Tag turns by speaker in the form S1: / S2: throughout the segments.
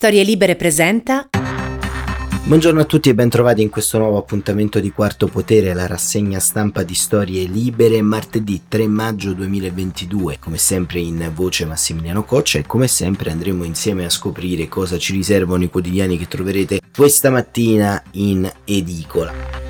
S1: Storie Libere presenta.
S2: Buongiorno a tutti e bentrovati in questo nuovo appuntamento di Quarto Potere, la rassegna stampa di Storie Libere, martedì 3 maggio 2022. Come sempre in voce Massimiliano Coccia e come sempre andremo insieme a scoprire cosa ci riservano i quotidiani che troverete questa mattina in edicola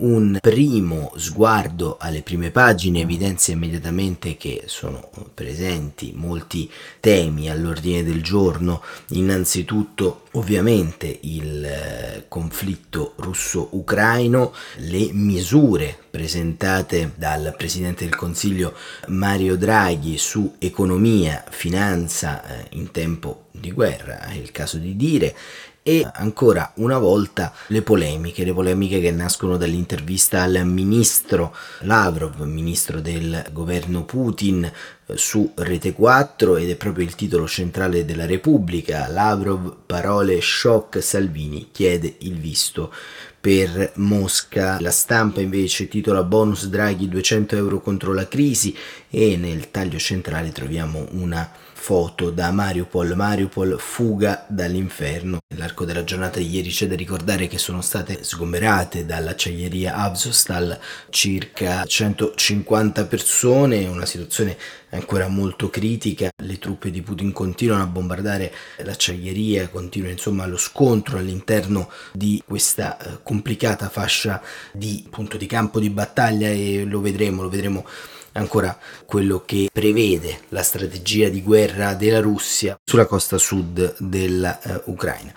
S2: un primo sguardo alle prime pagine evidenzia immediatamente che sono presenti molti temi all'ordine del giorno, innanzitutto ovviamente il eh, conflitto russo-ucraino, le misure presentate dal Presidente del Consiglio Mario Draghi su economia, finanza eh, in tempo di guerra, è il caso di dire, e ancora una volta le polemiche, le polemiche che nascono dall'intervista al ministro Lavrov, ministro del governo Putin, eh, su Rete 4 ed è proprio il titolo centrale della Repubblica. Lavrov, parole shock, Salvini chiede il visto per Mosca. La stampa invece titola bonus Draghi 200 euro contro la crisi e nel taglio centrale troviamo una foto da Mariupol, Mariupol fuga dall'inferno. Nell'arco della giornata di ieri c'è da ricordare che sono state sgomberate dall'acciaieria Avzostal circa 150 persone, una situazione ancora molto critica. Le truppe di Putin continuano a bombardare l'acciaieria, continua insomma lo scontro all'interno di questa eh, complicata fascia di punto di campo di battaglia e lo vedremo, lo vedremo ancora quello che prevede la strategia di guerra della Russia sulla costa sud dell'Ucraina.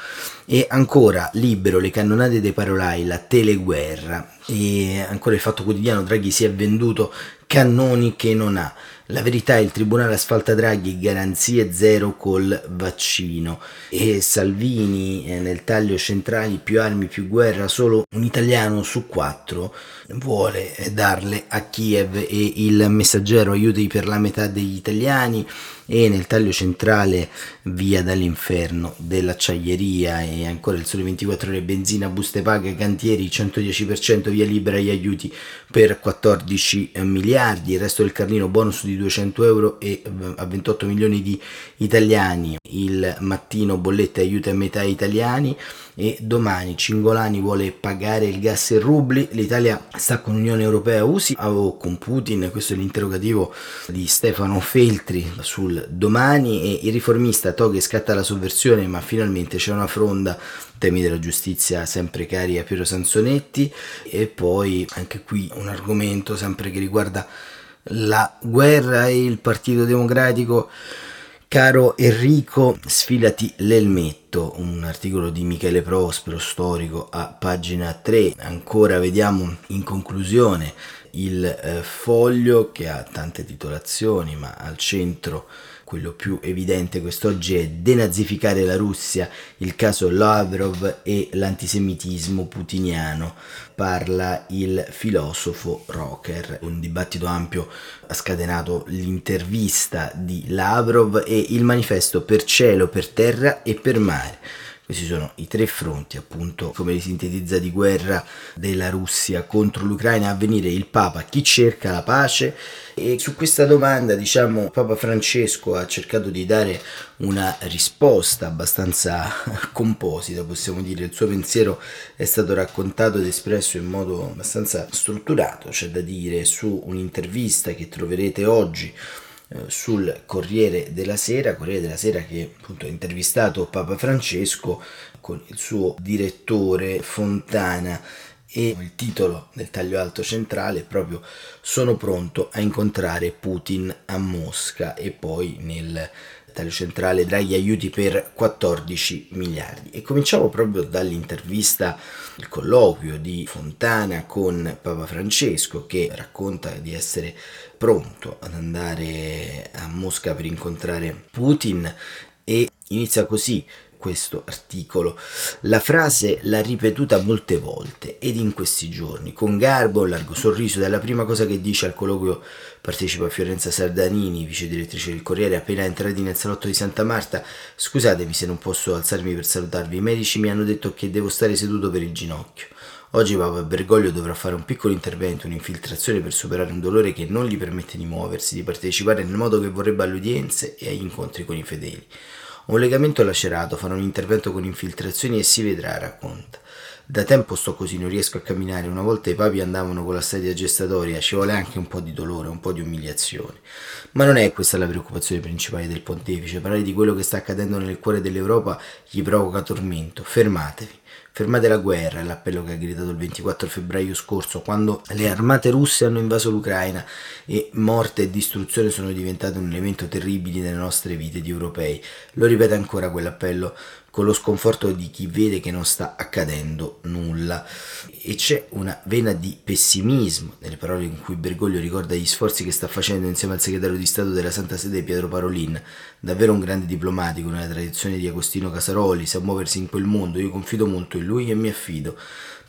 S2: Eh, e ancora libero le cannonate dei parolai, la teleguerra e ancora il fatto quotidiano Draghi si è venduto cannoni che non ha. La verità è il Tribunale asfalta Draghi, garanzie zero col vaccino. E Salvini eh, nel taglio centrale più armi più guerra, solo un italiano su quattro vuole eh, darle a Kiev. E il messaggero aiuti per la metà degli italiani e nel taglio centrale via dall'inferno dell'acciaieria e ancora il sole 24 ore benzina, buste paghe, cantieri 110% via libera gli aiuti per 14 miliardi, il resto del carlino bonus di 200 euro e eh, a 28 milioni di italiani, il mattino bollette aiuti a metà italiani e domani Cingolani vuole pagare il gas in rubli, l'Italia sta con l'Unione Europea usi o con Putin, questo è l'interrogativo di Stefano Feltri sul domani e il riformista Toghe scatta la sovversione ma finalmente c'è una fronda. Temi della giustizia sempre cari a Piero Sansonetti. E poi anche qui un argomento sempre che riguarda la guerra e il Partito Democratico. Caro Enrico, sfilati l'elmetto, un articolo di Michele Prospero, storico, a pagina 3. Ancora vediamo in conclusione il eh, foglio che ha tante titolazioni, ma al centro quello più evidente quest'oggi è denazificare la Russia, il caso Lavrov e l'antisemitismo putiniano. Parla il filosofo Rocker. Un dibattito ampio ha scatenato l'intervista di Lavrov e il manifesto per cielo, per terra e per mare questi sono i tre fronti, appunto, come li sintetizza di guerra della Russia contro l'Ucraina. A venire il Papa, chi cerca la pace? E su questa domanda, diciamo, Papa Francesco ha cercato di dare una risposta abbastanza composita, possiamo dire. Il suo pensiero è stato raccontato ed espresso in modo abbastanza strutturato, c'è da dire, su un'intervista che troverete oggi sul Corriere della Sera, Corriere della Sera che appunto ha intervistato Papa Francesco con il suo direttore Fontana e il titolo del taglio alto centrale è proprio Sono pronto a incontrare Putin a Mosca e poi nel taglio centrale Draghi aiuti per 14 miliardi. E cominciamo proprio dall'intervista, il colloquio di Fontana con Papa Francesco che racconta di essere pronto ad andare a Mosca per incontrare Putin e inizia così questo articolo. La frase l'ha ripetuta molte volte ed in questi giorni, con garbo, un largo sorriso, dalla prima cosa che dice al colloquio partecipa Fiorenza Sardanini, vice direttrice del Corriere, appena entrati nel salotto di Santa Marta. Scusatemi se non posso alzarmi per salutarvi, i medici mi hanno detto che devo stare seduto per il ginocchio. Oggi Papa Bergoglio dovrà fare un piccolo intervento, un'infiltrazione per superare un dolore che non gli permette di muoversi, di partecipare nel modo che vorrebbe alle udienze e agli incontri con i fedeli. Un legamento lacerato, farò un intervento con infiltrazioni e si vedrà, racconta. Da tempo sto così, non riesco a camminare. Una volta i papi andavano con la sedia gestatoria, ci vuole anche un po' di dolore, un po' di umiliazione. Ma non è questa la preoccupazione principale del pontefice. Parlare di quello che sta accadendo nel cuore dell'Europa gli provoca tormento. Fermatevi. Fermate la guerra, è l'appello che ha gridato il 24 febbraio scorso, quando le armate russe hanno invaso l'Ucraina e morte e distruzione sono diventate un elemento terribile nelle nostre vite di europei. Lo ripete ancora quell'appello con lo sconforto di chi vede che non sta accadendo nulla. E c'è una vena di pessimismo nelle parole in cui Bergoglio ricorda gli sforzi che sta facendo insieme al segretario di Stato della Santa Sede Pietro Parolin, davvero un grande diplomatico nella tradizione di Agostino Casaroli, sa muoversi in quel mondo, io confido molto in lui e mi affido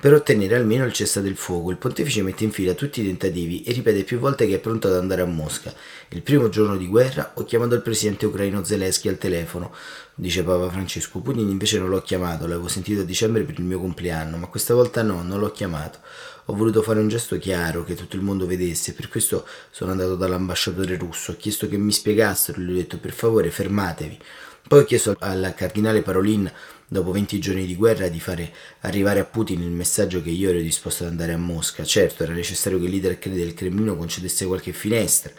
S2: per ottenere almeno il cessa del fuoco. Il pontefice mette in fila tutti i tentativi e ripete più volte che è pronto ad andare a Mosca. Il primo giorno di guerra ho chiamato il presidente ucraino Zelensky al telefono, dice Papa Francesco. Putin invece non l'ho chiamato, l'avevo sentito a dicembre per il mio compleanno, ma questa volta no, non l'ho chiamato. Ho voluto fare un gesto chiaro, che tutto il mondo vedesse, per questo sono andato dall'ambasciatore russo, ho chiesto che mi spiegassero, gli ho detto per favore fermatevi. Poi ho chiesto al cardinale Parolin dopo 20 giorni di guerra, di fare arrivare a Putin il messaggio che io ero disposto ad andare a Mosca. Certo, era necessario che il leader del Cremlino concedesse qualche finestra.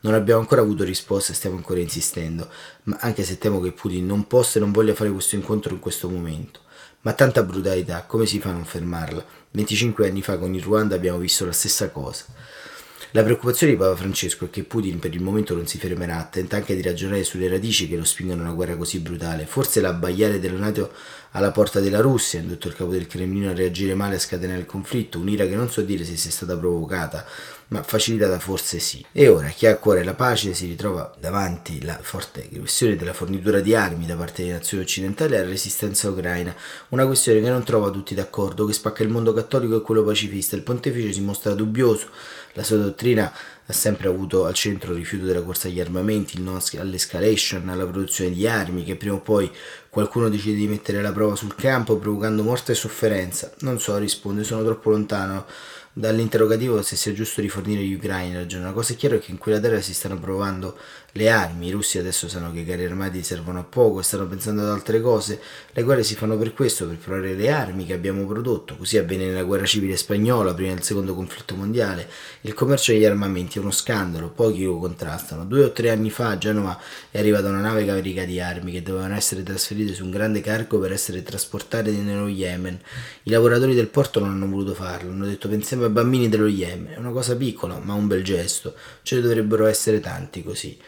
S2: Non abbiamo ancora avuto risposta e stiamo ancora insistendo, ma anche se temo che Putin non possa e non voglia fare questo incontro in questo momento. Ma tanta brutalità, come si fa a non fermarla? 25 anni fa con il Ruanda abbiamo visto la stessa cosa. La preoccupazione di Papa Francesco è che Putin per il momento non si fermerà, tenta anche di ragionare sulle radici che lo spingono a una guerra così brutale. Forse l'abbaiare della Nato alla porta della Russia ha indotto il capo del Cremlino a reagire male e a scatenare il conflitto, un'ira che non so dire se sia stata provocata, ma facilitata forse sì. E ora chi ha a cuore la pace si ritrova davanti la forte questione della fornitura di armi da parte delle nazioni occidentali alla resistenza ucraina, una questione che non trova tutti d'accordo, che spacca il mondo cattolico e quello pacifista. Il pontefice si mostra dubbioso la sua dottrina ha sempre avuto al centro il rifiuto della corsa agli armamenti, il no all'escalation, alla produzione di armi, che prima o poi qualcuno decide di mettere la prova sul campo provocando morte e sofferenza. Non so, risponde, sono troppo lontano dall'interrogativo se sia giusto rifornire gli ucraini ragione. Una cosa è chiara è che in quella terra si stanno provando le armi, i russi adesso sanno che i carri armati servono a poco e stanno pensando ad altre cose, le guerre si fanno per questo, per provare le armi che abbiamo prodotto, così avvenne nella guerra civile spagnola, prima del secondo conflitto mondiale, il commercio degli armamenti è uno scandalo, pochi lo contrastano. Due o tre anni fa a Genova è arrivata una nave carica di armi che dovevano essere trasferite su un grande cargo per essere trasportate nello Yemen. I lavoratori del porto non hanno voluto farlo, hanno detto pensiamo ai bambini dello Yemen, è una cosa piccola ma un bel gesto, ce ne dovrebbero essere tanti così.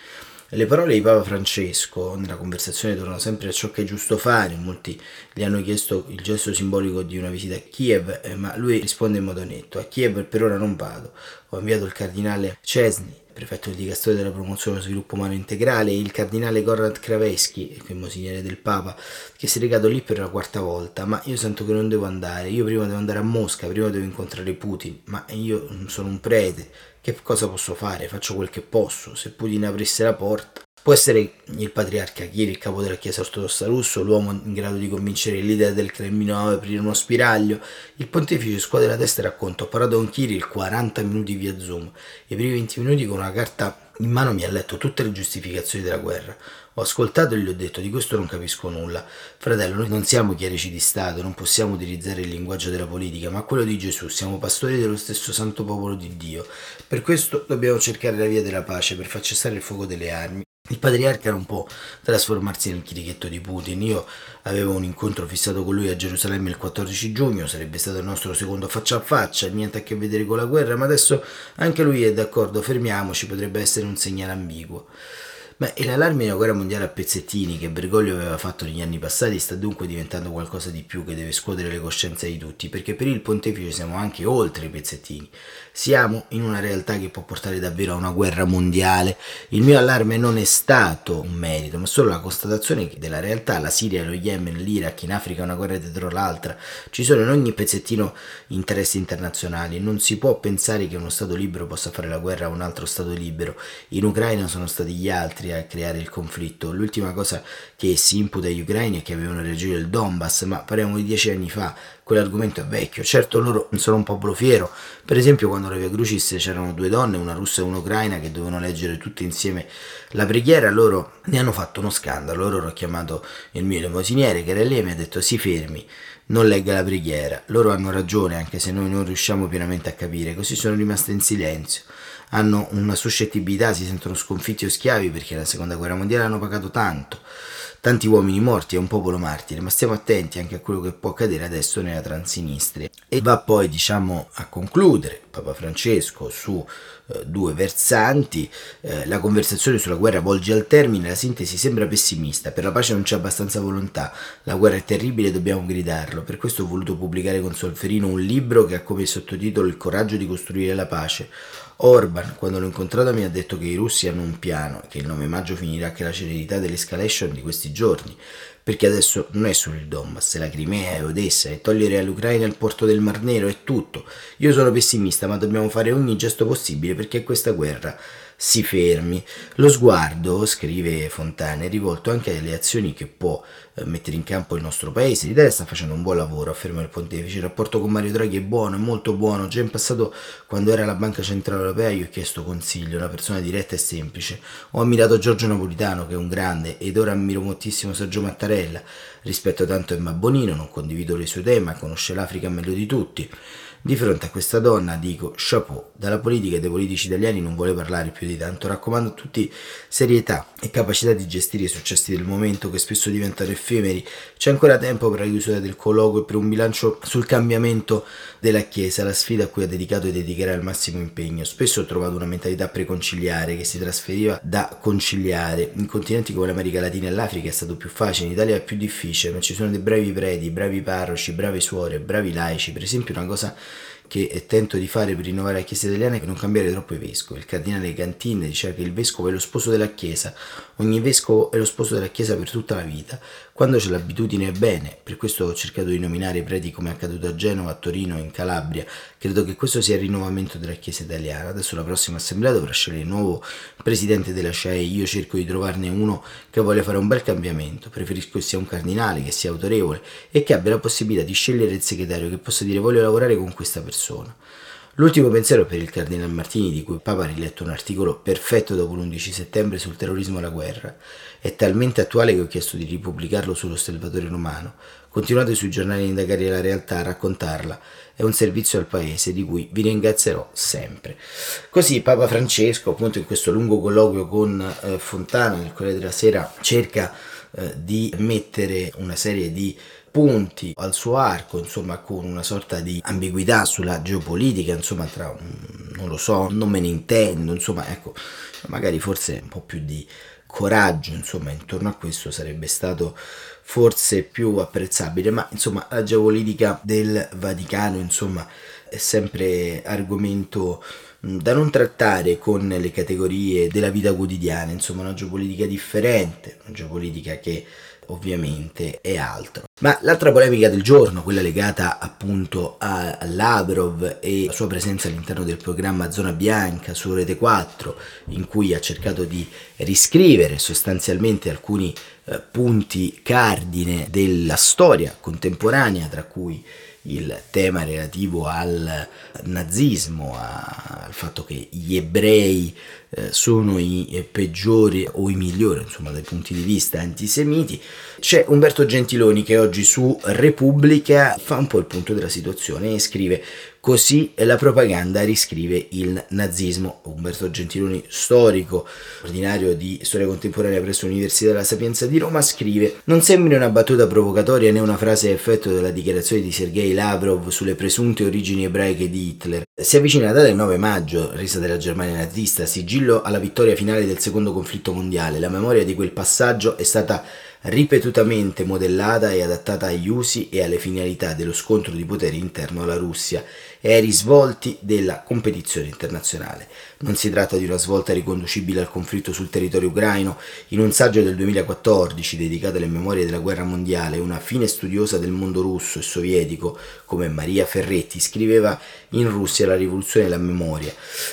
S2: Le parole di Papa Francesco nella conversazione tornano sempre a ciò che è giusto fare. Molti gli hanno chiesto il gesto simbolico di una visita a Kiev, eh, ma lui risponde in modo netto: A Kiev per ora non vado. Ho inviato il cardinale Cesny, prefetto del Dicastore della Promozione dello Sviluppo Umano Integrale, il cardinale Konrad Kraveschi, il monsignore del Papa, che si è recato lì per la quarta volta. Ma io sento che non devo andare. Io prima devo andare a Mosca, prima devo incontrare Putin. Ma io sono un prete che cosa posso fare? Faccio quel che posso. Se Putin aprisse la porta, può essere il patriarca Kiri, il capo della Chiesa ortodossa russo, l'uomo in grado di convincere leader del Cremlino a aprire uno spiraglio. Il pontefice scuote la testa e racconta: Ho parlato con Kirill 40 minuti via Zoom. I primi 20 minuti con una carta in mano mi ha letto tutte le giustificazioni della guerra. Ho ascoltato e gli ho detto di questo non capisco nulla. Fratello, noi non siamo chierici di Stato, non possiamo utilizzare il linguaggio della politica, ma quello di Gesù, siamo pastori dello stesso santo popolo di Dio. Per questo dobbiamo cercare la via della pace, per far cessare il fuoco delle armi. Il patriarca non può trasformarsi nel chirichetto di Putin. Io avevo un incontro fissato con lui a Gerusalemme il 14 giugno, sarebbe stato il nostro secondo faccia a faccia, niente a che vedere con la guerra, ma adesso anche lui è d'accordo, fermiamoci, potrebbe essere un segnale ambiguo. Beh, e l'allarme della guerra mondiale a pezzettini che Bergoglio aveva fatto negli anni passati sta dunque diventando qualcosa di più che deve scuotere le coscienze di tutti, perché per il pontefice siamo anche oltre i pezzettini. Siamo in una realtà che può portare davvero a una guerra mondiale. Il mio allarme non è stato un merito, ma solo la constatazione della realtà. La Siria, lo Yemen, l'Iraq, in Africa una guerra dietro l'altra. Ci sono in ogni pezzettino interessi internazionali. Non si può pensare che uno Stato libero possa fare la guerra a un altro Stato libero. In Ucraina sono stati gli altri altri a creare il conflitto. L'ultima cosa che si imputa agli ucraini è che avevano reagito il Donbass, ma parliamo di dieci anni fa, quell'argomento è vecchio. Certo loro sono un popolo fiero, per esempio quando alla Via Crucis c'erano due donne, una russa e un'ucraina, che dovevano leggere tutte insieme la preghiera, loro ne hanno fatto uno scandalo, loro hanno chiamato il mio elemosiniere che era lì e mi ha detto si fermi, non legga la preghiera. Loro hanno ragione anche se noi non riusciamo pienamente a capire, così sono rimaste in silenzio hanno una suscettibilità, si sentono sconfitti o schiavi perché nella seconda guerra mondiale hanno pagato tanto, tanti uomini morti, è un popolo martire, ma stiamo attenti anche a quello che può accadere adesso nella Transinistria. E va poi, diciamo, a concludere Papa Francesco su eh, due versanti, eh, la conversazione sulla guerra volge al termine, la sintesi sembra pessimista, per la pace non c'è abbastanza volontà, la guerra è terribile e dobbiamo gridarlo, per questo ho voluto pubblicare con Solferino un libro che ha come sottotitolo Il coraggio di costruire la pace. Orban, quando l'ho incontrato, mi ha detto che i russi hanno un piano e che il 9 maggio finirà che la celerità dell'escalation di questi giorni, perché adesso non è solo il Donbass, è la Crimea, è Odessa, è togliere all'Ucraina il porto del Mar Nero, è tutto. Io sono pessimista, ma dobbiamo fare ogni gesto possibile perché questa guerra si fermi. Lo sguardo, scrive Fontana, è rivolto anche alle azioni che può eh, mettere in campo il nostro paese. L'Italia sta facendo un buon lavoro, afferma il pontefice. Il rapporto con Mario Draghi è buono, è molto buono. Già in passato, quando era alla Banca Centrale Europea, io ho chiesto consiglio, una persona diretta e semplice. Ho ammirato Giorgio Napolitano, che è un grande, ed ora ammiro moltissimo Sergio Mattarella. Rispetto tanto Emma Bonino, non condivido le sue idee, ma conosce l'Africa meglio di tutti. Di fronte a questa donna dico chapeau, dalla politica e dai politici italiani non vuole parlare più di tanto, raccomando a tutti serietà e capacità di gestire i successi del momento che spesso diventano effemeri. C'è ancora tempo per la chiusura del colloquio e per un bilancio sul cambiamento della Chiesa, la sfida a cui ha dedicato e dedicherà il massimo impegno. Spesso ho trovato una mentalità preconciliare che si trasferiva da conciliare. In continenti come l'America Latina e l'Africa è stato più facile, in Italia è più difficile, ma ci sono dei bravi preti, bravi parroci, bravi suore, bravi laici. Per esempio una cosa che tento di fare per rinnovare la Chiesa italiana è non cambiare troppo i vescovi. Il cardinale Cantin diceva che il vescovo è lo sposo della Chiesa, ogni vescovo è lo sposo della Chiesa per tutta la vita. Quando c'è l'abitudine è bene, per questo ho cercato di nominare i preti come è accaduto a Genova, a Torino, in Calabria. Credo che questo sia il rinnovamento della Chiesa italiana. Adesso la prossima assemblea dovrà scegliere il nuovo presidente della CEI. Io cerco di trovarne uno che voglia fare un bel cambiamento. Preferisco che sia un cardinale, che sia autorevole e che abbia la possibilità di scegliere il segretario che possa dire voglio lavorare con questa persona. L'ultimo pensiero per il Cardinal Martini, di cui Papa ha riletto un articolo perfetto dopo l'11 settembre sul terrorismo e la guerra, è talmente attuale che ho chiesto di ripubblicarlo sull'Osservatorio Romano. Continuate sui giornali a indagare la realtà, a raccontarla. È un servizio al paese di cui vi ringrazierò sempre. Così Papa Francesco, appunto in questo lungo colloquio con eh, Fontana nel Corriere della Sera, cerca eh, di mettere una serie di punti al suo arco, insomma, con una sorta di ambiguità sulla geopolitica, insomma, tra non lo so, non me ne intendo, insomma, ecco, magari forse un po' più di coraggio, insomma, intorno a questo sarebbe stato forse più apprezzabile, ma insomma, la geopolitica del Vaticano, insomma, è sempre argomento da non trattare con le categorie della vita quotidiana, insomma una geopolitica differente, una geopolitica che ovviamente è altro. Ma l'altra polemica del giorno, quella legata appunto a Lavrov e la sua presenza all'interno del programma Zona Bianca su Rete 4, in cui ha cercato di riscrivere sostanzialmente alcuni eh, punti cardine della storia contemporanea, tra cui il tema relativo al nazismo, a, al fatto che gli ebrei eh, sono i eh, peggiori o i migliori, insomma, dai punti di vista antisemiti. C'è Umberto Gentiloni che oggi su Repubblica fa un po' il punto della situazione e scrive Così la propaganda riscrive il nazismo. Umberto Gentiloni, storico, ordinario di storia contemporanea presso l'Università della Sapienza di Roma, scrive: Non sembri una battuta provocatoria né una frase a effetto della dichiarazione di Sergei Lavrov sulle presunte origini ebraiche di Hitler. Si avvicina la data del 9 maggio, resa della Germania nazista, sigillo alla vittoria finale del secondo conflitto mondiale. La memoria di quel passaggio è stata ripetutamente modellata e adattata agli usi e alle finalità dello scontro di potere interno alla Russia e ai risvolti della competizione internazionale. Non si tratta di una svolta riconducibile al conflitto sul territorio ucraino. In un saggio del 2014 dedicato alle memorie della guerra mondiale, una fine studiosa del mondo russo e sovietico come Maria Ferretti scriveva in Russia la rivoluzione della memoria.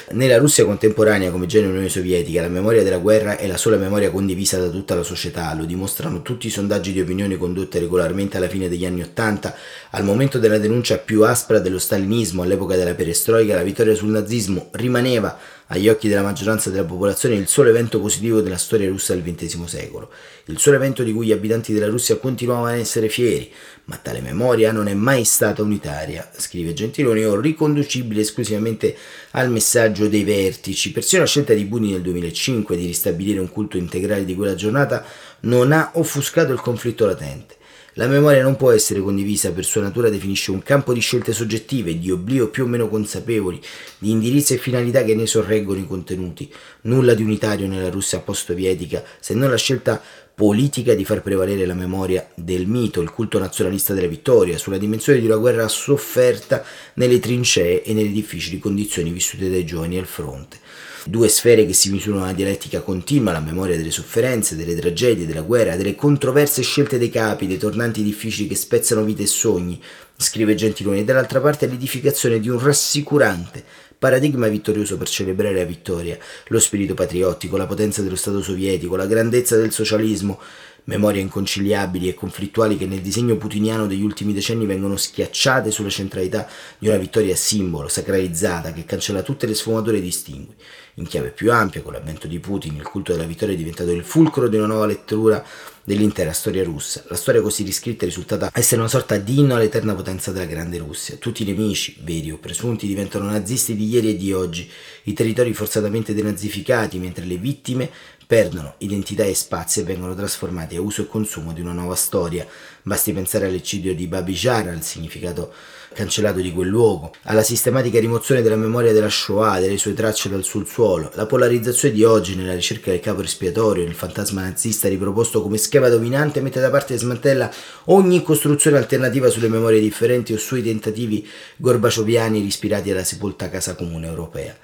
S2: Nella Russia contemporanea, come già in Unione Sovietica, la memoria della guerra è la sola memoria condivisa da tutta la società, lo dimostrano tutti i sondaggi di opinione condotti regolarmente alla fine degli anni Ottanta, al momento della denuncia più aspra dello stalinismo all'epoca della perestroica, la vittoria sul nazismo rimaneva agli occhi della maggioranza della popolazione il solo evento positivo della storia russa del XX secolo, il solo evento di cui gli abitanti della Russia continuavano a essere fieri, ma tale memoria non è mai stata unitaria, scrive Gentiloni, o riconducibile esclusivamente al messaggio dei vertici. Persino la scelta di Buni nel 2005 di ristabilire un culto integrale di quella giornata non ha offuscato il conflitto latente. La memoria non può essere condivisa, per sua natura definisce un campo di scelte soggettive, di oblio più o meno consapevoli, di indirizzi e finalità che ne sorreggono i contenuti. Nulla di unitario nella Russia post-sovietica, se non la scelta politica di far prevalere la memoria del mito, il culto nazionalista della vittoria, sulla dimensione di una guerra sofferta nelle trincee e nelle difficili condizioni vissute dai giovani al fronte. Due sfere che si misurano una dialettica continua, la memoria delle sofferenze, delle tragedie, della guerra, delle controverse scelte dei capi, dei tornanti difficili che spezzano vite e sogni, scrive Gentiloni, e dall'altra parte l'edificazione di un rassicurante paradigma vittorioso per celebrare la vittoria, lo spirito patriottico, la potenza dello Stato sovietico, la grandezza del socialismo, memorie inconciliabili e conflittuali che nel disegno putiniano degli ultimi decenni vengono schiacciate sulla centralità di una vittoria simbolo, sacralizzata, che cancella tutte le sfumature e distingui. In chiave più ampia, con l'avvento di Putin, il culto della vittoria è diventato il fulcro di una nuova lettura dell'intera storia russa. La storia così riscritta è risultata essere una sorta di inno all'eterna potenza della grande Russia. Tutti i nemici, veri o presunti, diventano nazisti di ieri e di oggi, i territori forzatamente denazificati, mentre le vittime perdono identità e spazio e vengono trasformati a uso e consumo di una nuova storia. Basti pensare all'eccidio di Babi Jar, al significato cancellato di quel luogo, alla sistematica rimozione della memoria della Shoah, delle sue tracce dal sul suolo, la polarizzazione di oggi nella ricerca del capo espiatorio, il fantasma nazista riproposto come schema dominante mette da parte e smantella ogni costruzione alternativa sulle memorie differenti o sui tentativi gorbacioviani ispirati alla sepolta casa comune europea.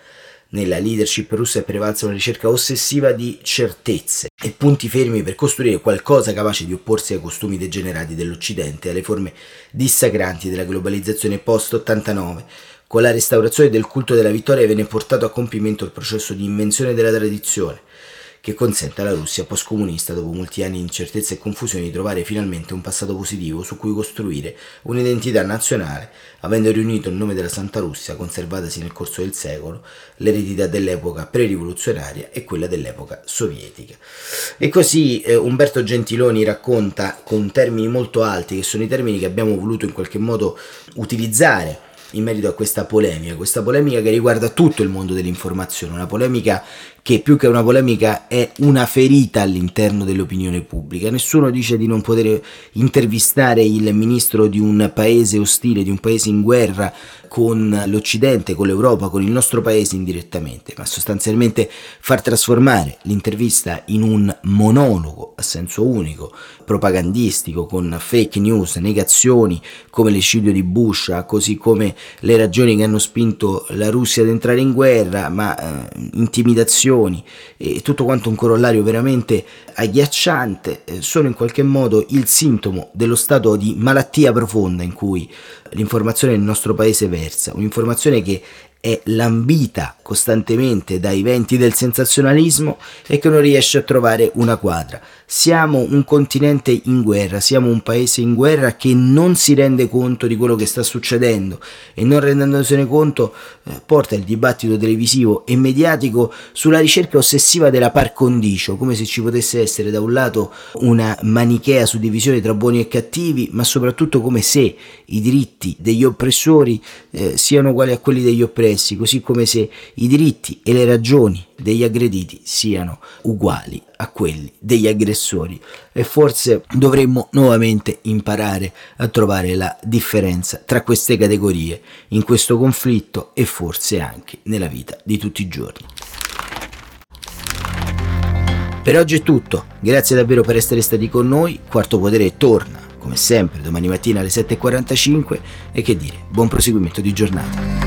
S2: Nella leadership russa è prevalsa una ricerca ossessiva di certezze e punti fermi per costruire qualcosa capace di opporsi ai costumi degenerati dell'Occidente e alle forme dissacranti della globalizzazione post-89. Con la restaurazione del culto della vittoria venne portato a compimento il processo di invenzione della tradizione che consente alla Russia postcomunista, dopo molti anni di incertezza e confusione, di trovare finalmente un passato positivo su cui costruire un'identità nazionale, avendo riunito il nome della Santa Russia, conservatasi nel corso del secolo, l'eredità dell'epoca pre-rivoluzionaria e quella dell'epoca sovietica. E così eh, Umberto Gentiloni racconta con termini molto alti, che sono i termini che abbiamo voluto in qualche modo utilizzare in merito a questa polemica, questa polemica che riguarda tutto il mondo dell'informazione, una polemica che più che una polemica è una ferita all'interno dell'opinione pubblica. Nessuno dice di non poter intervistare il ministro di un paese ostile, di un paese in guerra con l'Occidente, con l'Europa, con il nostro paese indirettamente, ma sostanzialmente far trasformare l'intervista in un monologo a senso unico, propagandistico, con fake news, negazioni come l'eccidio di Bush, così come le ragioni che hanno spinto la Russia ad entrare in guerra, ma eh, intimidazioni emozioni e tutto quanto un corollario veramente agghiacciante, eh, sono in qualche modo il sintomo dello stato di malattia profonda in cui l'informazione nel nostro paese versa, un'informazione che è lambita costantemente dai venti del sensazionalismo e che non riesce a trovare una quadra. Siamo un continente in guerra, siamo un paese in guerra che non si rende conto di quello che sta succedendo e non rendendosene conto eh, porta il dibattito televisivo e mediatico sulla ricerca ossessiva della par condicio, come se ci potesse essere da un lato una manichea suddivisione tra buoni e cattivi, ma soprattutto come se i diritti degli oppressori eh, siano uguali a quelli degli oppressi, così come se i diritti e le ragioni degli aggrediti siano uguali a quelli degli aggressori e forse dovremmo nuovamente imparare a trovare la differenza tra queste categorie in questo conflitto e forse anche nella vita di tutti i giorni. Per oggi è tutto, grazie davvero per essere stati con noi, Quarto Potere torna come sempre domani mattina alle 7.45 e che dire, buon proseguimento di giornata.